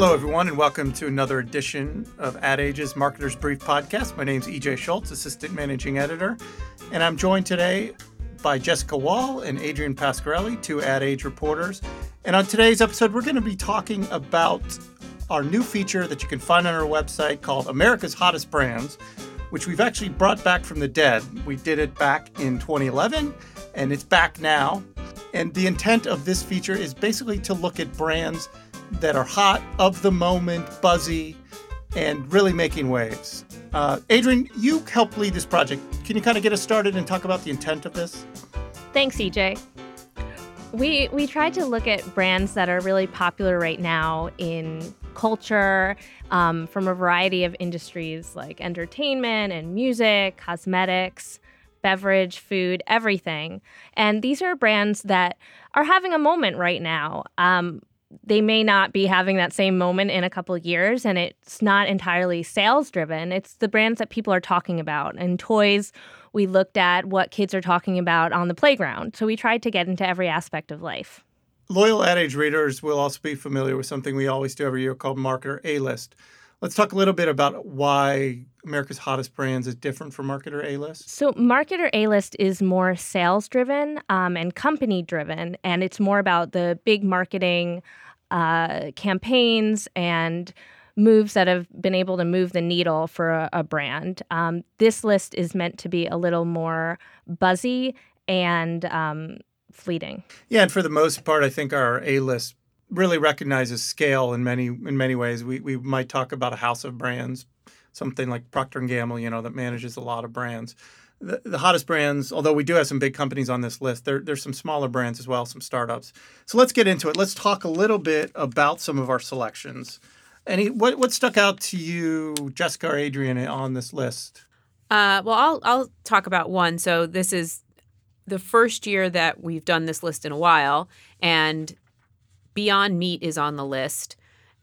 Hello, everyone, and welcome to another edition of Ad Age's Marketer's Brief podcast. My name is EJ Schultz, Assistant Managing Editor, and I'm joined today by Jessica Wohl and Adrianne Pasquarelli, two Ad Age reporters. And on today's episode, we're going to be talking about our new feature that you can find on our website called America's Hottest Brands, which we've actually brought back from the dead. We did it back in 2011, and it's back now. And the intent of this feature is basically to look at brands that are hot, of the moment, buzzy, and really making waves. Uh, Adrianne, you helped lead this project. Can you kind of get us started and talk about the intent of this? Thanks, EJ. We we tried to look at brands that are really popular right now in culture um, from a variety of industries like entertainment and music, cosmetics, beverage, food, everything. And these are brands that are having a moment right now. Um, they may not be having that same moment in a couple of years and it's not entirely sales driven it's the brands that people are talking about and toys we looked at what kids are talking about on the playground. So we tried to get into every aspect of life. Loyal ad age readers will also be familiar with something we always do every year called marketer a list let's talk a little bit about why America's Hottest Brands is different from Marketer A List? So, Marketer A List is more sales driven um, and company driven, and it's more about the big marketing uh, campaigns and moves that have been able to move the needle for a, a brand. Um, this list is meant to be a little more buzzy and um, fleeting. Yeah, and for the most part, I think our A list really recognizes scale in many in many ways. We we might talk about a house of brands, something like Procter and Gamble, you know, that manages a lot of brands the, the, hottest brands, although we do have some big companies on this list, there, there's some smaller brands as well, some startups. So let's get into it. Let's talk a little bit about some of our selections. Any what what stuck out to you, Jessica or Adrian, on this list? Uh, well, I'll I'll talk about one. So this is the first year that we've done this list in a while, and Beyond Meat is on the list.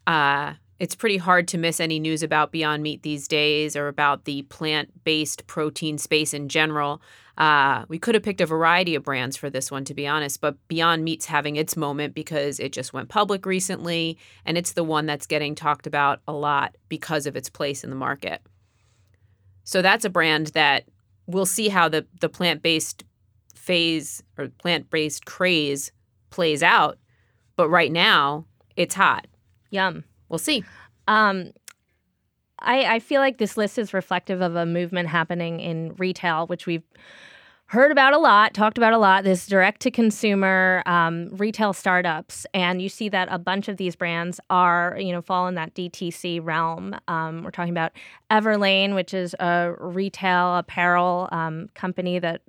Uh, it's pretty hard to miss any news about Beyond Meat these days or about the plant based protein space in general. Uh, we could have picked a variety of brands for this one, to be honest, but Beyond Meat's having its moment because it just went public recently, and it's the one that's getting talked about a lot because of its place in the market. So that's a brand that we'll see how the, the plant based phase or plant based craze plays out. But right now, it's hot. Yum. We'll see. Um, I, I feel like this list is reflective of a movement happening in retail, which we've heard about a lot, talked about a lot. This direct to consumer um, retail startups, and you see that a bunch of these brands are, you know, fall in that DTC realm. Um, we're talking about Everlane, which is a retail apparel um, company that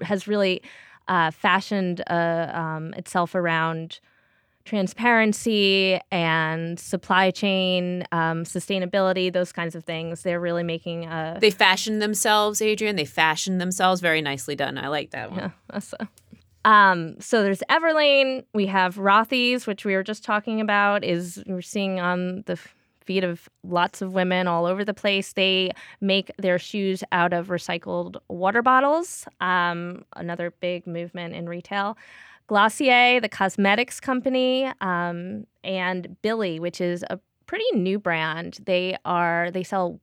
has really uh, fashioned uh, um, itself around transparency and supply chain um, sustainability those kinds of things. They're really making a they fashion themselves adrianne. They fashion themselves. Very nicely done. I like that one. Yeah that's a, um, so there's everlane. We have rothy's which we were just talking about is we're seeing on the feet of lots of women all over the place. They make their shoes out of recycled water bottles um, another big movement in retail Glossier, the cosmetics company, um, and Billie, which is a pretty new brand. They are they sell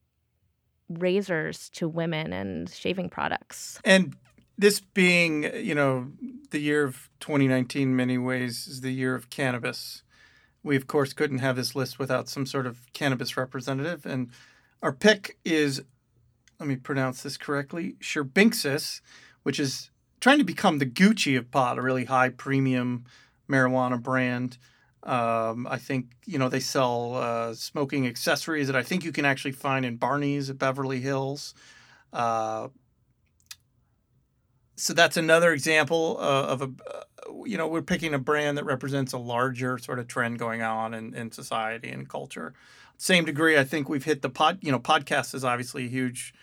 razors to women and shaving products. And this being, you know, the year of 2019 in many ways is the year of cannabis. We of course couldn't have this list without some sort of cannabis representative and our pick is let me pronounce this correctly, Sherbinskis, which is trying to become the Gucci of pot, a really high premium marijuana brand. Um, I think you know they sell uh, smoking accessories that I think you can actually find in Barney's at Beverly Hills. Uh, so that's another example uh, of a uh, you know we're picking a brand that represents a larger sort of trend going on in, in society and culture. Same degree, I think we've hit the pod. You know, podcast is obviously a huge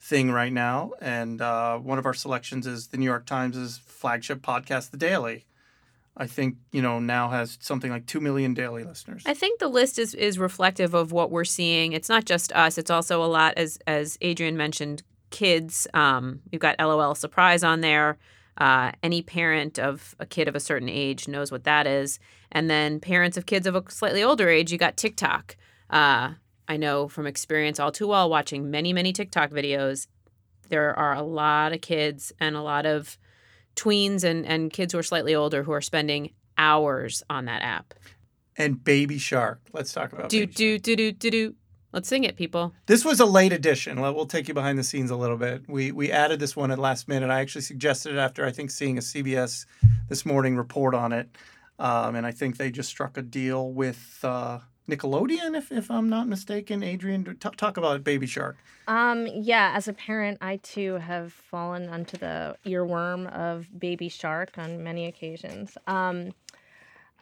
thing right now. And uh, one of our selections is the New York Times' flagship podcast, The Daily. I think you know now has something like two million daily listeners. I think the list is is reflective of what we're seeing. It's not just us; it's also a lot, as as Adrian mentioned, kids. Um, we've got LOL Surprise on there, Uh, any parent of a kid of a certain age knows what that is. And then parents of kids of a slightly older age, you got TikTok. Uh, I know from experience all too well watching many, many TikTok videos, there are a lot of kids and a lot of tweens and, and kids who are slightly older who are spending hours on that app. And Baby Shark. Let's talk about Do, Baby do, Shark. do, do, do, do. Let's sing it, people. This was a late edition. Well, We'll take you behind the scenes a little bit. We we added this one at last minute. I actually suggested it after I think seeing a CBS this morning report on it, um, and I think they just struck a deal with uh, Nickelodeon, if, if I'm not mistaken. Adrianne, t- talk about Baby Shark. Um, yeah, as a parent, I too have fallen onto the earworm of Baby Shark on many occasions. Um,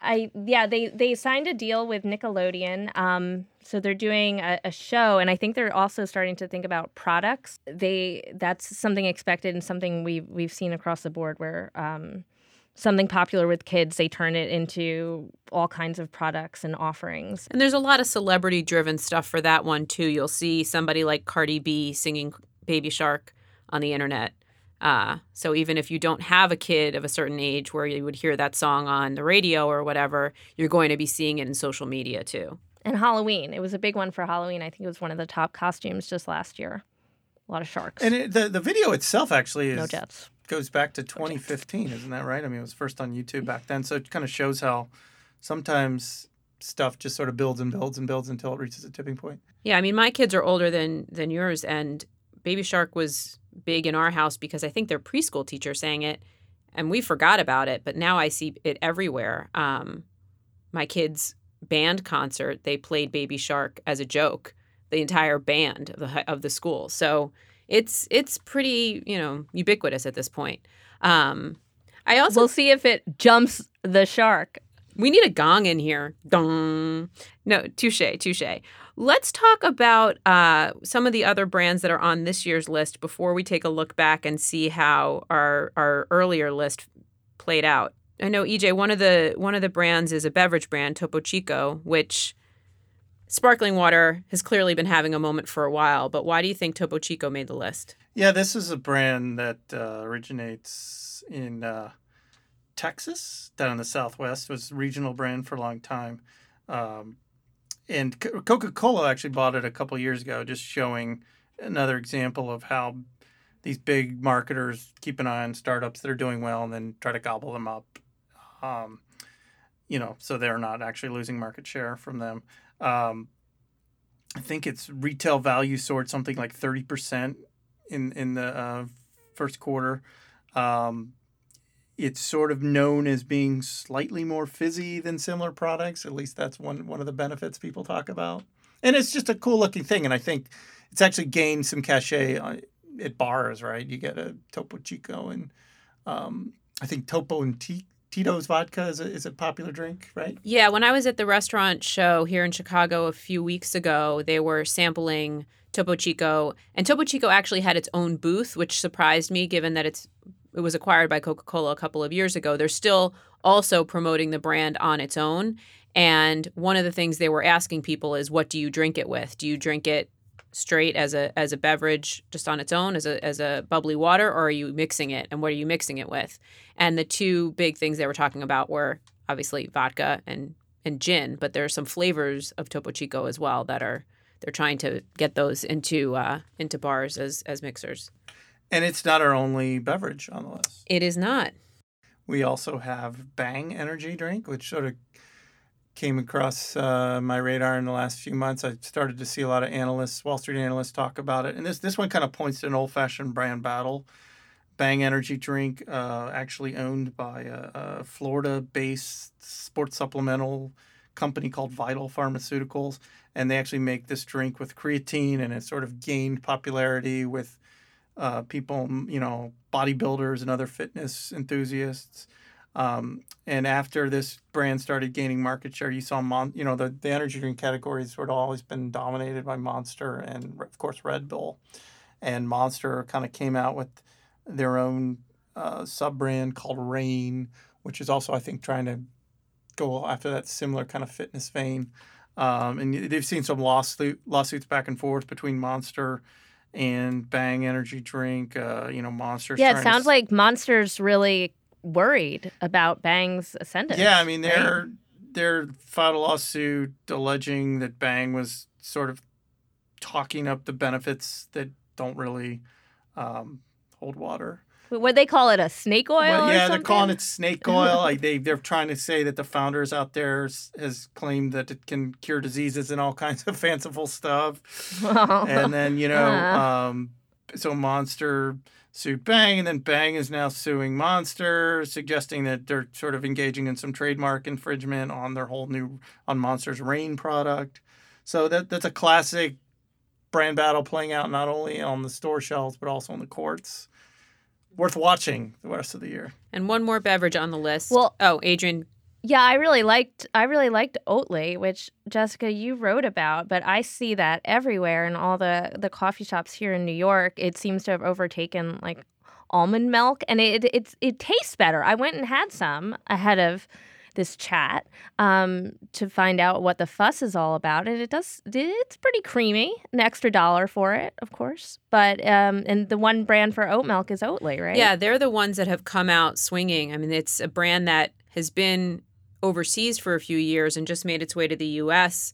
I yeah, they they signed a deal with Nickelodeon. Um, so they're doing a, a show, and I think they're also starting to think about products. They that's something expected and something we've we've seen across the board where. Um, Something popular with kids, they turn it into all kinds of products and offerings. And there's a lot of celebrity driven stuff for that one too. You'll see somebody like Cardi B singing Baby Shark on the internet. Uh, so even if you don't have a kid of a certain age where you would hear that song on the radio or whatever, you're going to be seeing it in social media too. And Halloween, it was a big one for Halloween. I think it was one of the top costumes just last year. A lot of sharks. And it, the the video itself actually is no deaths. Goes back to 2015, isn't that right? I mean, it was first on YouTube back then, so it kind of shows how sometimes stuff just sort of builds and builds and builds until it reaches a tipping point. Yeah, I mean, my kids are older than than yours, and Baby Shark was big in our house because I think their preschool teacher sang it, and we forgot about it. But now I see it everywhere. Um, my kids' band concert, they played Baby Shark as a joke. The entire band of the of the school. So it's it's pretty you know ubiquitous at this point. Um, I also We'll see if it jumps the shark. we need a gong in here. Gong. No, touche, touche. Let's talk about uh, some of the other brands that are on this year's list before we take a look back and see how our our earlier list played out. I know EJ. One of the one of the brands is a beverage brand, Topo Chico, which sparkling water has clearly been having a moment for a while. But why do you think Topo Chico made the list? Yeah, this is a brand that uh, originates in uh, Texas, down in the Southwest. It was a regional brand for a long time. Um, and Coca Cola actually bought it a couple years ago, just showing another example of how these big marketers keep an eye on startups that are doing well and then try to gobble them up. Um, you know, so they're not actually losing market share from them. Um, I think its retail value soared something like thirty percent in in the uh, first quarter. Um, it's sort of known as being slightly more fizzy than similar products. At least that's one one of the benefits people talk about. And it's just a cool looking thing. And I think it's actually gained some cachet uh, at bars. Right, you get a Topo Chico, and um, I think Topo and T- Tito's vodka is a, is a popular drink. Right. Yeah, when I was at the restaurant show here in Chicago a few weeks ago, they were sampling Topo Chico, and Topo Chico actually had its own booth, which surprised me given that it's it was acquired by Coca-Cola a couple of years ago. They're still also promoting the brand on its own, and one of the things they were asking people is what do you drink it with? Do you drink it straight as a as a beverage just on its own as a as a bubbly water or are you mixing it and what are you mixing it with? And the two big things they were talking about were obviously vodka and and gin, but there are some flavors of Topo Chico as well that are they're trying to get those into uh, into bars as as mixers. And it's not our only beverage on the list. It is not. We also have Bang Energy drink, which sort of came across uh, my radar in the last few months. I started to see a lot of analysts, Wall Street analysts, talk about it. And this this one kind of points to an old fashioned brand battle. Bang Energy drink, uh, actually owned by a, a Florida based sports supplemental company called Vital Pharmaceuticals. And they actually make this drink with creatine, and it sort of gained popularity with uh, people, you know, bodybuilders and other fitness enthusiasts. Um, and after this brand started gaining market share, you saw, Mon- you know, the, the energy drink category has sort of always been dominated by Monster and, of course, Red Bull. And Monster kind of came out with their own uh, sub brand called Rain, which is also, I think, trying to go after that similar kind of fitness vein. Um, and they've seen some lawsuit, lawsuits back and forth between Monster and Bang Energy Drink. Uh, you know, Monsters. Yeah, it trying to sounds like Monster's really worried about Bang's ascendance. Yeah, I mean right? they're they're filed a lawsuit alleging that Bang was sort of talking up the benefits that don't really um, hold water. What they call it, a snake oil? Well, yeah, they're calling it snake oil. like they they're trying to say that the founders out there has claimed that it can cure diseases and all kinds of fanciful stuff. and then you know, Uh. um, so Monster sued Bang, and then Bang is now suing Monster, suggesting that they're sort of engaging in some trademark infringement on their whole new on Monster's Rain product. So that that's a classic brand battle playing out not only on the store shelves but also on the courts. Worth watching the rest of the year. And one more beverage on the list. Well- oh, Adrianne, Yeah, I really liked I really liked Oatly, which Jessica you wrote about, but I see that everywhere in all the the coffee shops here in New York. It seems to have overtaken like almond milk, and it it's it tastes better. I went and had some ahead of this chat um, to find out what the fuss is all about, and it does it's pretty creamy. An extra dollar for it, of course, but um, and the one brand for oat milk is Oatly, right? Yeah, they're the ones that have come out swinging. I mean, it's a brand that has been overseas for a few years and just made its way to the US.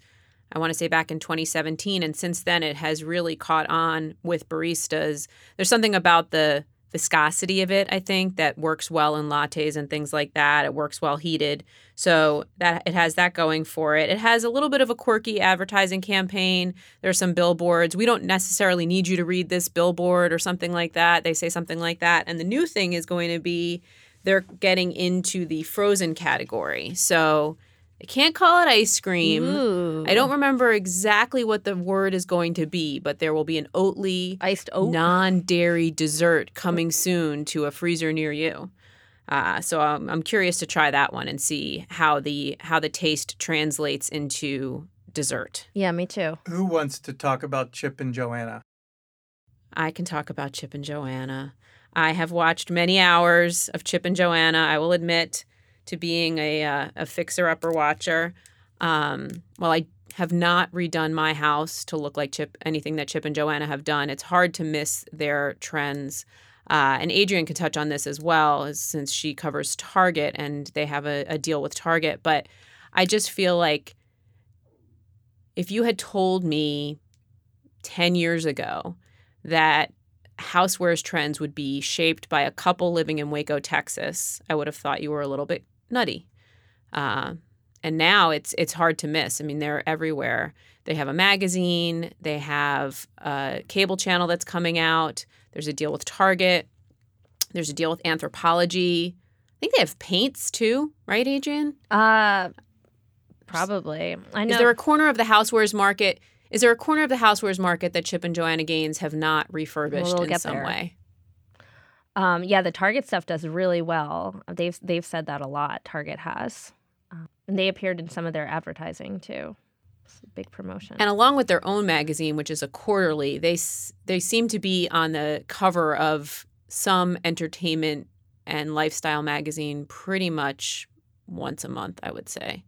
I want to say back in 2017 and since then it has really caught on with baristas. There's something about the viscosity of it, I think, that works well in lattes and things like that. It works well heated. So that it has that going for it. It has a little bit of a quirky advertising campaign. There's some billboards. We don't necessarily need you to read this billboard or something like that. They say something like that. And the new thing is going to be they're getting into the frozen category. So I can't call it ice cream. Ooh. I don't remember exactly what the word is going to be, but there will be an Oatly iced oat. non-dairy dessert coming soon to a freezer near you. Uh, so I'm, I'm curious to try that one and see how the how the taste translates into dessert. Yeah, me too. Who wants to talk about Chip and Joanna? I can talk about Chip and Joanna. I have watched many hours of Chip and Joanna. I will admit to being a uh, a fixer upper watcher. Um, well, I have not redone my house to look like Chip anything that Chip and Joanna have done. It's hard to miss their trends. Uh, and Adrianne can touch on this as well, since she covers Target and they have a, a deal with Target. But I just feel like if you had told me 10 years ago that housewares trends would be shaped by a couple living in Waco, Texas, I would have thought you were a little bit nutty. Uh, and now it's it's hard to miss. I mean, they're everywhere. They have a magazine. They have a cable channel that's coming out. There's a deal with Target. There's a deal with Anthropologie. I think they have paints too, right, Adrianne? Uh probably. I know. Is there a corner of the housewares market? Is there a corner of the housewares market that Chip and Joanna Gaines have not refurbished we'll in some there. way? um yeah, the Target stuff does really well. They've they've said that a lot. Target has. Um, and they appeared in some of their advertising too. It's a big promotion. And along with their own magazine, which is a quarterly, they they seem to be on the cover of some entertainment and lifestyle magazine pretty much once a month. I would say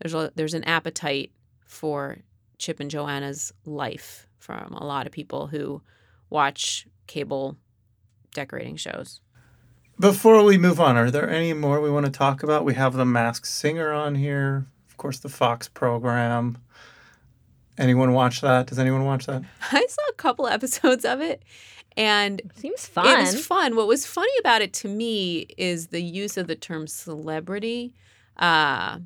there's a there's an appetite for Chip and Joanna's life from a lot of people who watch cable decorating shows. Before we move on, are there any more we want to talk about? We have the Masked Singer on here, of course, the Fox program. Anyone watch that? Does anyone watch that? I saw a couple episodes of it, and Seems fun. It was fun. What was funny about it to me is the use of the term celebrity. Uh,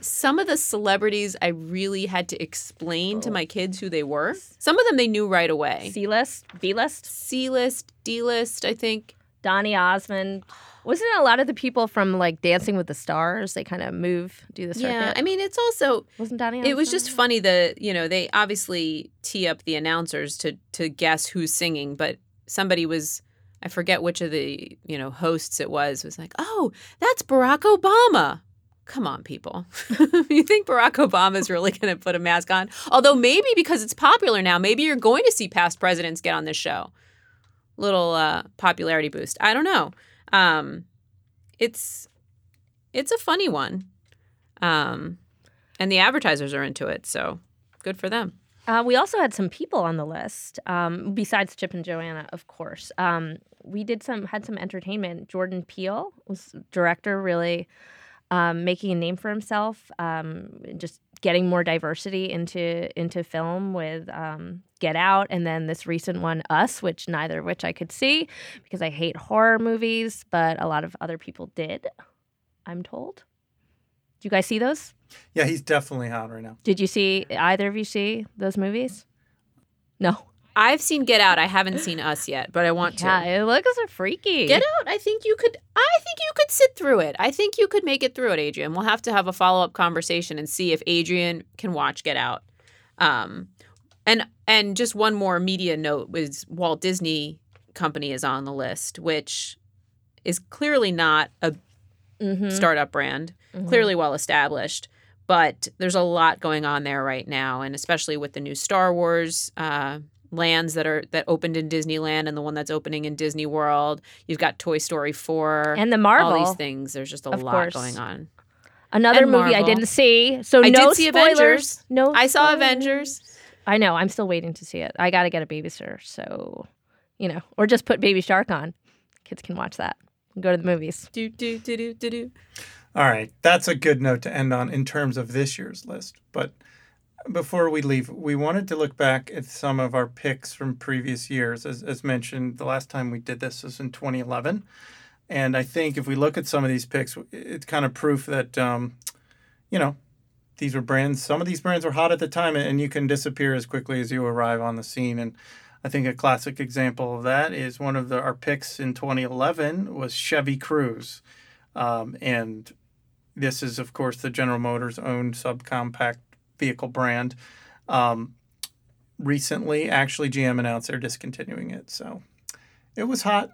some of the celebrities I really had to explain to oh. my kids who they were. Some of them they knew right away. C list, B list, C list, D list, I think. Donny Osmond. Wasn't a lot of the people from like Dancing with the Stars? They kind of move, do the circuit. Yeah, I mean it's also Wasn't Donny Osmond? it was just funny that you know they obviously tee up the announcers to to guess who's singing, but somebody was I forget which of the you know hosts it was was like, oh, that's Barack Obama. Come on, people. you think Barack Obama is really going to put a mask on? Although maybe because it's popular now, maybe you're going to see past presidents get on this show. Little uh, popularity boost. I don't know. Um, it's it's a funny one. Um, and the advertisers are into it, so good for them. Uh, we also had some people on the list um, besides Chip and Joanna, of course. Um, we did some had some entertainment. Jordan Peele was director, really um, making a name for himself, um, just getting more diversity into into film with um, Get Out, and then this recent one, Us, which neither of which I could see because I hate horror movies, but a lot of other people did. I'm told. Do you guys see those? Yeah, he's definitely hot right now. Did you see either of you see those movies? No. I've seen Get Out. I haven't seen Us yet, but I want to. Yeah, it looks freaky. Get Out. I think you could. I think you could sit through it. I think you could make it through it, Adrianne. We'll have to have a follow up conversation and see if Adrianne can watch Get Out. Um, and and just one more media note was Walt Disney Company is on the list, which is clearly not a Mm-hmm. startup brand, Mhm. clearly well established. But there's a lot going on there right now, and especially with the new Star Wars uh, lands that are that opened in Disneyland and the one that's opening in Disney World. You've got Toy Story four, and the Marvel. all these things. There's just a Of lot course. going on. Another and movie I didn't see. So I did no see spoilers. Avengers. No, I saw. Avengers. I know. I'm still waiting to see it. I got to get a babysitter, so you know, or just put Baby Shark on. Kids can watch that. and Go to the movies. Do do do do do do. All right, that's a good note to end on in terms of this year's list. But before we leave, we wanted to look back at some of our picks from previous years. As, as mentioned, the last time we did this was in 2011. And I think if we look at some of these picks, it's kind of proof that, um, you know, these were brands, some of these brands were hot at the time and you can disappear as quickly as you arrive on the scene. And I think a classic example of that is one of the, our picks in 2011 was Chevy Cruze. Um, and this is, of course, the General Motors owned subcompact vehicle brand. Um, recently, actually, GM announced they're discontinuing it. So it was hot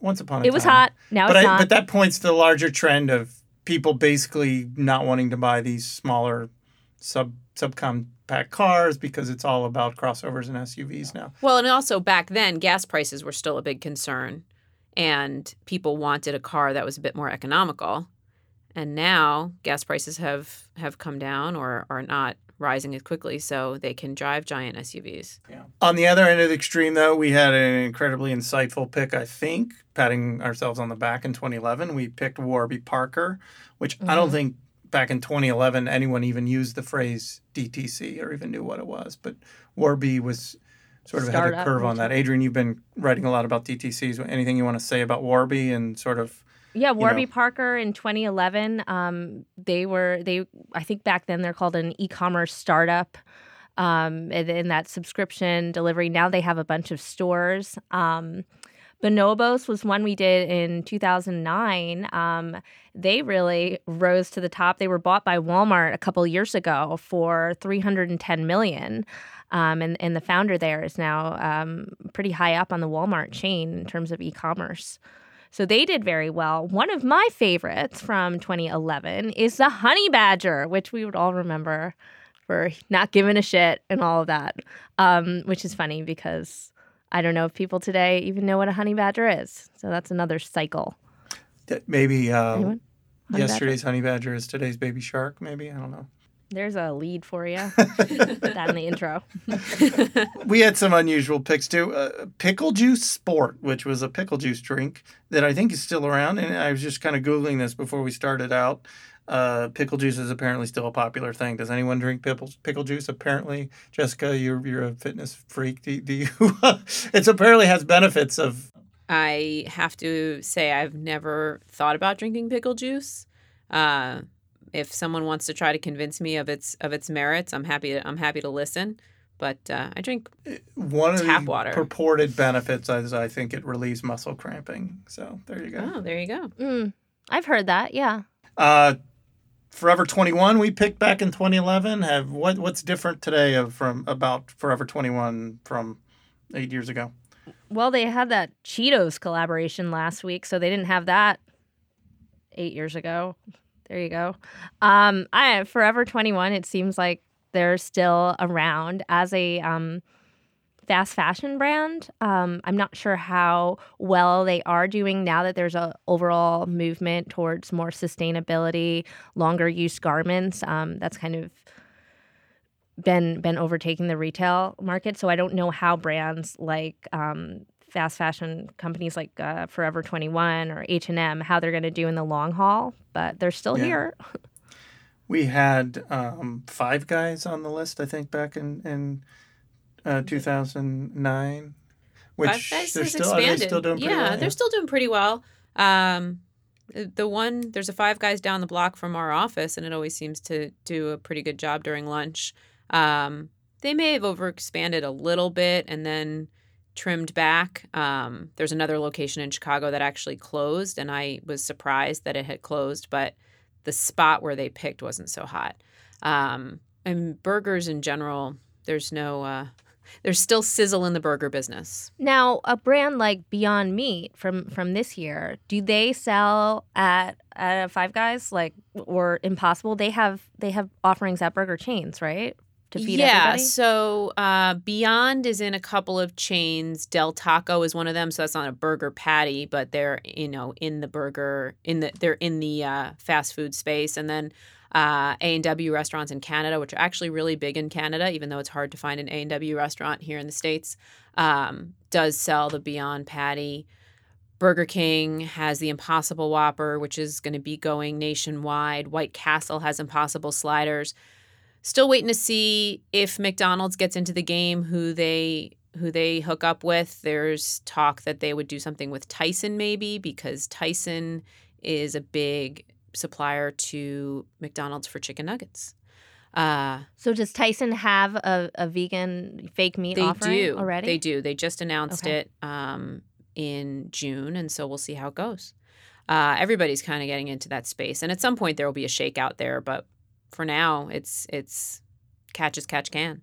once upon a time. It was hot. Now But, it's I, not. but that points to the larger trend of people basically not wanting to buy these smaller sub subcompact cars because it's all about crossovers and SUVs now. Well, and also back then, gas prices were still a big concern, and people wanted a car that was a bit more economical. And now gas prices have have come down or are not rising as quickly, so they can drive giant SUVs. On the other end of the extreme, though, we had an incredibly insightful pick, I think, patting ourselves on the back in 2011. We picked Warby Parker, which I don't Mhm. think back in 2011 anyone even used the phrase DTC or even knew what it was. But Warby was sort of ahead of Startup curve on that. Adrianne, you've been writing a lot about DTCs. Anything you want to say about Warby and sort of Yeah, Warby know. Parker in 2011. Um, they were they. I think back then they're called an e-commerce startup. Um, and in that subscription delivery, now they have a bunch of stores. Um, Bonobos was one we did in 2009. Um, they really rose to the top. They were bought by Walmart a couple years ago for 310 million. Um, and, and the founder there is now um, pretty high up on the Walmart chain in terms of e-commerce. So they did very well. One of my favorites from 2011 is the Honey Badger, which we would all remember for not giving a shit and all of that, um, which is funny because I don't know if people today even know what a honey badger is. So that's another cycle. maybe uh? Honey badger? yesterday's honey badger is today's baby shark. Maybe I don't know. There's a lead for you. Put that in the intro. we had some unusual picks too. Uh, pickle juice sport, which was a pickle juice drink that I think is still around. And I was just kind of googling this before we started out. Uh, pickle juice is apparently still a popular thing. Does anyone drink pickle pickle juice? Apparently, Jessica, you're you're a fitness freak. Do, do you? it's apparently has benefits of. I have to say I've never thought about drinking pickle juice. Uh, if someone wants to try to convince me of its of its merits, I'm happy to I'm happy to listen. But uh, I drink One of Tap the water. purported benefits is I think it relieves muscle cramping. So there you go. oh, there you go. Mm, I've heard that. Yeah. Uh, Forever 21 we picked back in 2011. Have what what's different today of from about Forever 21 from 8 years ago? Well, they had that Cheetos collaboration last week, so they didn't have that eight years ago. There you go. Um, I Forever Twenty One. It seems like they're still around as a um, fast fashion brand. Um, I'm not sure how well they are doing now that there's a overall movement towards more sustainability, longer use garments. Um, that's kind of been been overtaking the retail market. So I don't know how brands like um, fast fashion companies like uh, Forever 21 or H&M how they're going to do in the long haul, but they're still Yeah. here. We had um, five guys on the list, I think, back in in uh, 2009. Which Five Guys they're has still are they expanded. still doing pretty yeah, well? they're still doing pretty well. Um, the one there's a Five Guys down the block from our office, and it always seems to do a pretty good job during lunch. Um, they may have overexpanded a little bit and then trimmed back. Um, there's another location in Chicago that actually closed, and I was surprised that it had closed, but the spot where they picked wasn't so hot. Um, and burgers in general, there's no, uh, there's still sizzle in the burger business. Now, a brand like Beyond Meat from from this year, do they sell at at Five Guys like or Impossible? They have they have offerings at burger chains, right? To feed yeah, everybody. so uh, Beyond is in a couple of chains. Del Taco is one of them, so that's not a burger patty, but they're you know in the burger in the they're in the uh, fast food space, and then uh, A and W restaurants in Canada, which are actually really big in Canada, even though it's hard to find an A and W restaurant here in the states, um, does sell the Beyond patty. Burger King has the Impossible Whopper, which is going to be going nationwide. White Castle has Impossible Sliders. Still waiting to see if McDonald's gets into the game, who they who they hook up with. There's talk that they would do something with Tyson, maybe because Tyson is a big supplier to McDonald's for chicken nuggets. Uh, So does Tyson have a, a vegan fake meat they offering do already? They do. They just announced Okay. it um, in June, and so we'll see how it goes. Uh, everybody's kind of getting into that space, and at some point there will be a shakeout there. But for now, it's it's catch as catch can.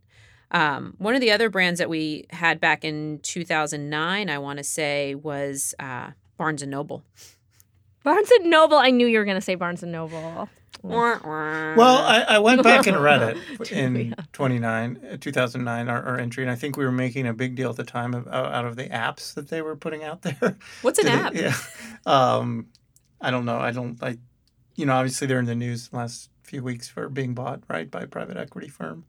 Um, one of the other brands that we had back in 2009, I want to say, was uh, Barnes and Noble. Barnes and Noble. I knew you were going to say Barnes and Noble. Well, I, I went back and read it in 29, uh, 2009, our, our entry, and I think we were making a big deal at the time of, out out of the apps that they were putting out there. what's an Did it- app? Yeah. Um, I don't know. I don't. I, you know, obviously they're in the news the last few weeks for being bought right by a private equity firm.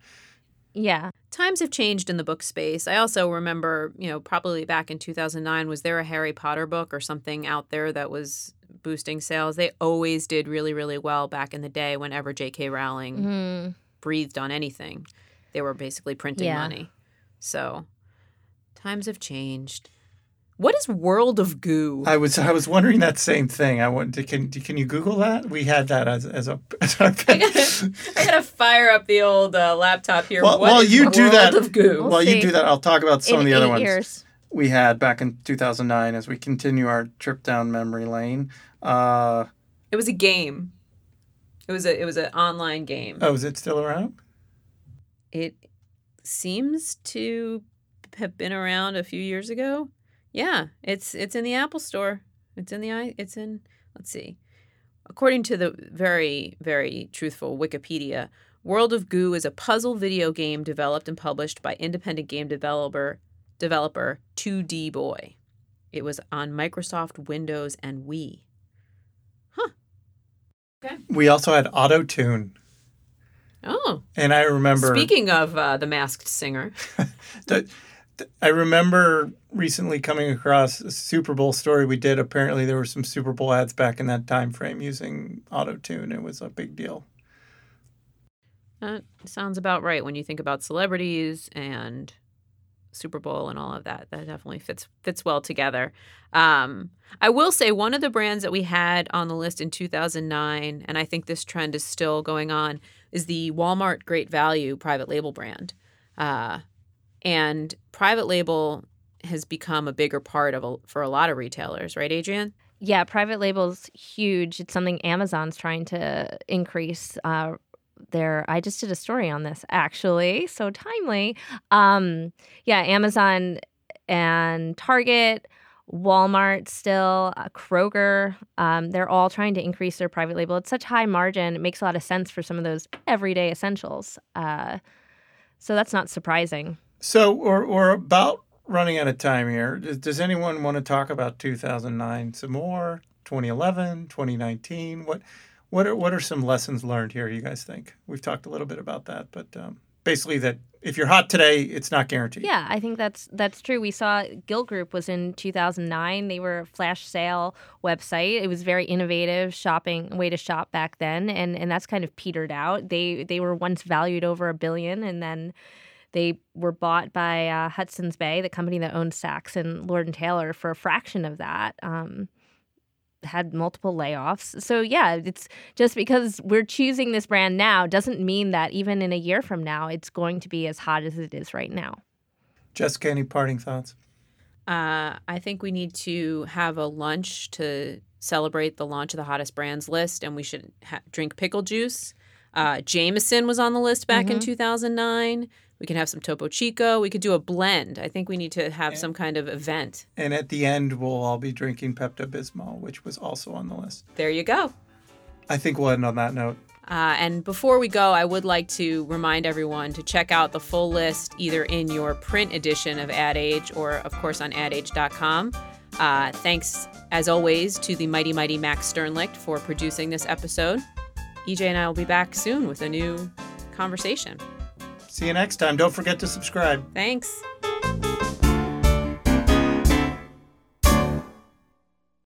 Yeah. times have changed in the book space. I also remember, you know, probably back in 2009, was there a Harry Potter book or something out there that was boosting sales? They always did really, really well back in the day whenever J.K. Rowling Mhm. breathed on anything. They were basically printing Yeah. money. So times have changed. What is World of Goo? I was I was wondering that same thing. I want to can can you Google that? We had that as as a. As our I gotta, I gotta fire up the old uh, laptop here. Well- What while is you do World that- of Goo? We'll While you do that, I'll talk about some in of the other eight ones years. we had back in 2009 as we continue our trip down memory lane. Uh, It was a game. It was a it was an online game. oh, is it still around? It seems to have been around a few years ago. Yeah, it's it's in the Apple Store. It's in the i. It's in. Let's see. According to the very very truthful Wikipedia, World of Goo is a puzzle video game developed and published by independent game developer developer 2D Boy. It was on Microsoft Windows and Wii. Huh. Okay. We also had Auto Tune, Oh, and I remember speaking of uh, the Masked Singer, that I remember recently coming across a Super Bowl story we did. Apparently, there were some Super Bowl ads back in that time frame using Auto Tune. It was a big deal. That sounds about right when you think about celebrities and Super Bowl and all of that. That definitely fits fits well together. Um, I will say one of the brands that we had on the list in 2009, and I think this trend is still going on, is the Walmart Great Value private label brand. Uh, and private label has become a bigger part of a, for a lot of retailers, right, Adrianne? Yeah, private label's huge. It's something Amazon's trying to increase uh, their. I just did a story on this actually, so timely. Um, yeah, Amazon and Target, Walmart, still uh, Kroger. Um, they're all trying to increase their private label. It's such high margin. It makes a lot of sense for some of those everyday essentials. Uh, so that's not surprising. So we're, we're about running out of time here. Does, does anyone want to talk about 2009 some more? 2011, 2019? What what are what are some lessons learned here? You guys think we've talked a little bit about that, but um, basically that if you're hot today, it's not guaranteed. Yeah, I think that's that's true. We saw Gilt Group was in 2009. They were a flash sale website. It was very innovative shopping way to shop back then, and and that's kind of petered out. They they were once valued over a billion, and then they were bought by uh, Hudson's Bay, the company that owns Saks and Lord and Taylor, for a fraction of that. Um, had multiple layoffs. So yeah, it's just because we're choosing this brand now doesn't mean that even in a year from now it's going to be as hot as it is right now. Jessica, any parting thoughts? Uh, I think we need to have a lunch to celebrate the launch of the hottest brands list, and we should ha- drink pickle juice. Uh, Jameson was on the list back Mm-hmm. in 2009. We can have some Topo Chico. We could do a blend. I think we need to have some kind of event. And at the end, we'll all be drinking Pepto Bismol, which was also on the list. There you go. I think we'll end on that note. Uh, and before we go, I would like to remind everyone to check out the full list either in your print edition of Ad Age or, of course, on adage.com. Uh, thanks, as always, to the mighty, mighty Max Sternlicht for producing this episode. EJ and I will be back soon with a new conversation. See you next time. Don't forget to subscribe. Thanks.